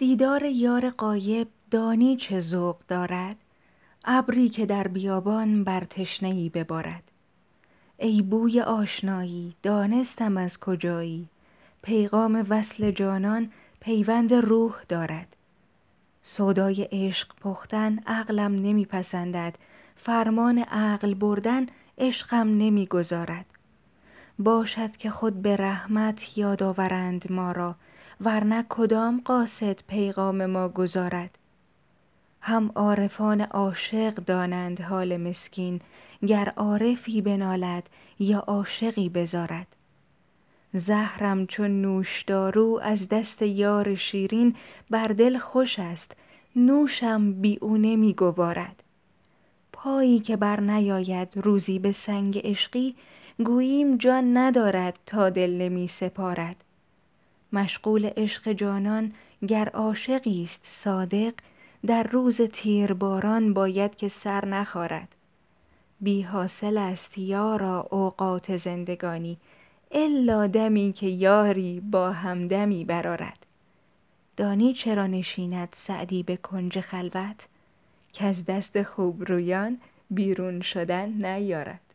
دیدار یار غایب دانی چه ذوق دارد؟ ابری که در بیابان بر تشنه ببارد. ای بوی آشنایی دانستم از کجایی؟ پیغام وصل جانان پیوند روح دارد. سودای عشق پختن عقلم نمی پسندد فرمان عقل بردن عشقم نمی گذارد باشد که خود به رحمت یاد آورند ما را ورنه کدام قاصد پیغام ما گزارد هم عارفان عاشق دانند حال مسکین گر عارفی بنالد یا عاشقی بزارد. زهرم چون نوشدارو از دست یار شیرین بر دل خوش است نوشم بی او نمی گوارد. پایی که بر نیاید روزی به سنگ عشقی گوییم جان ندارد تا دل نمی سپارد. مشغول عشق جانان گر عاشقی است صادق در روز تیرباران باید که سر نخارد. بی حاصل است یارا اوقات زندگانی الا دمی که یاری با همدمی برآرد. دانی چرا نشیند سعدی به کنج خلوت؟ کز دست خوبرویان بیرون شدن نیارد.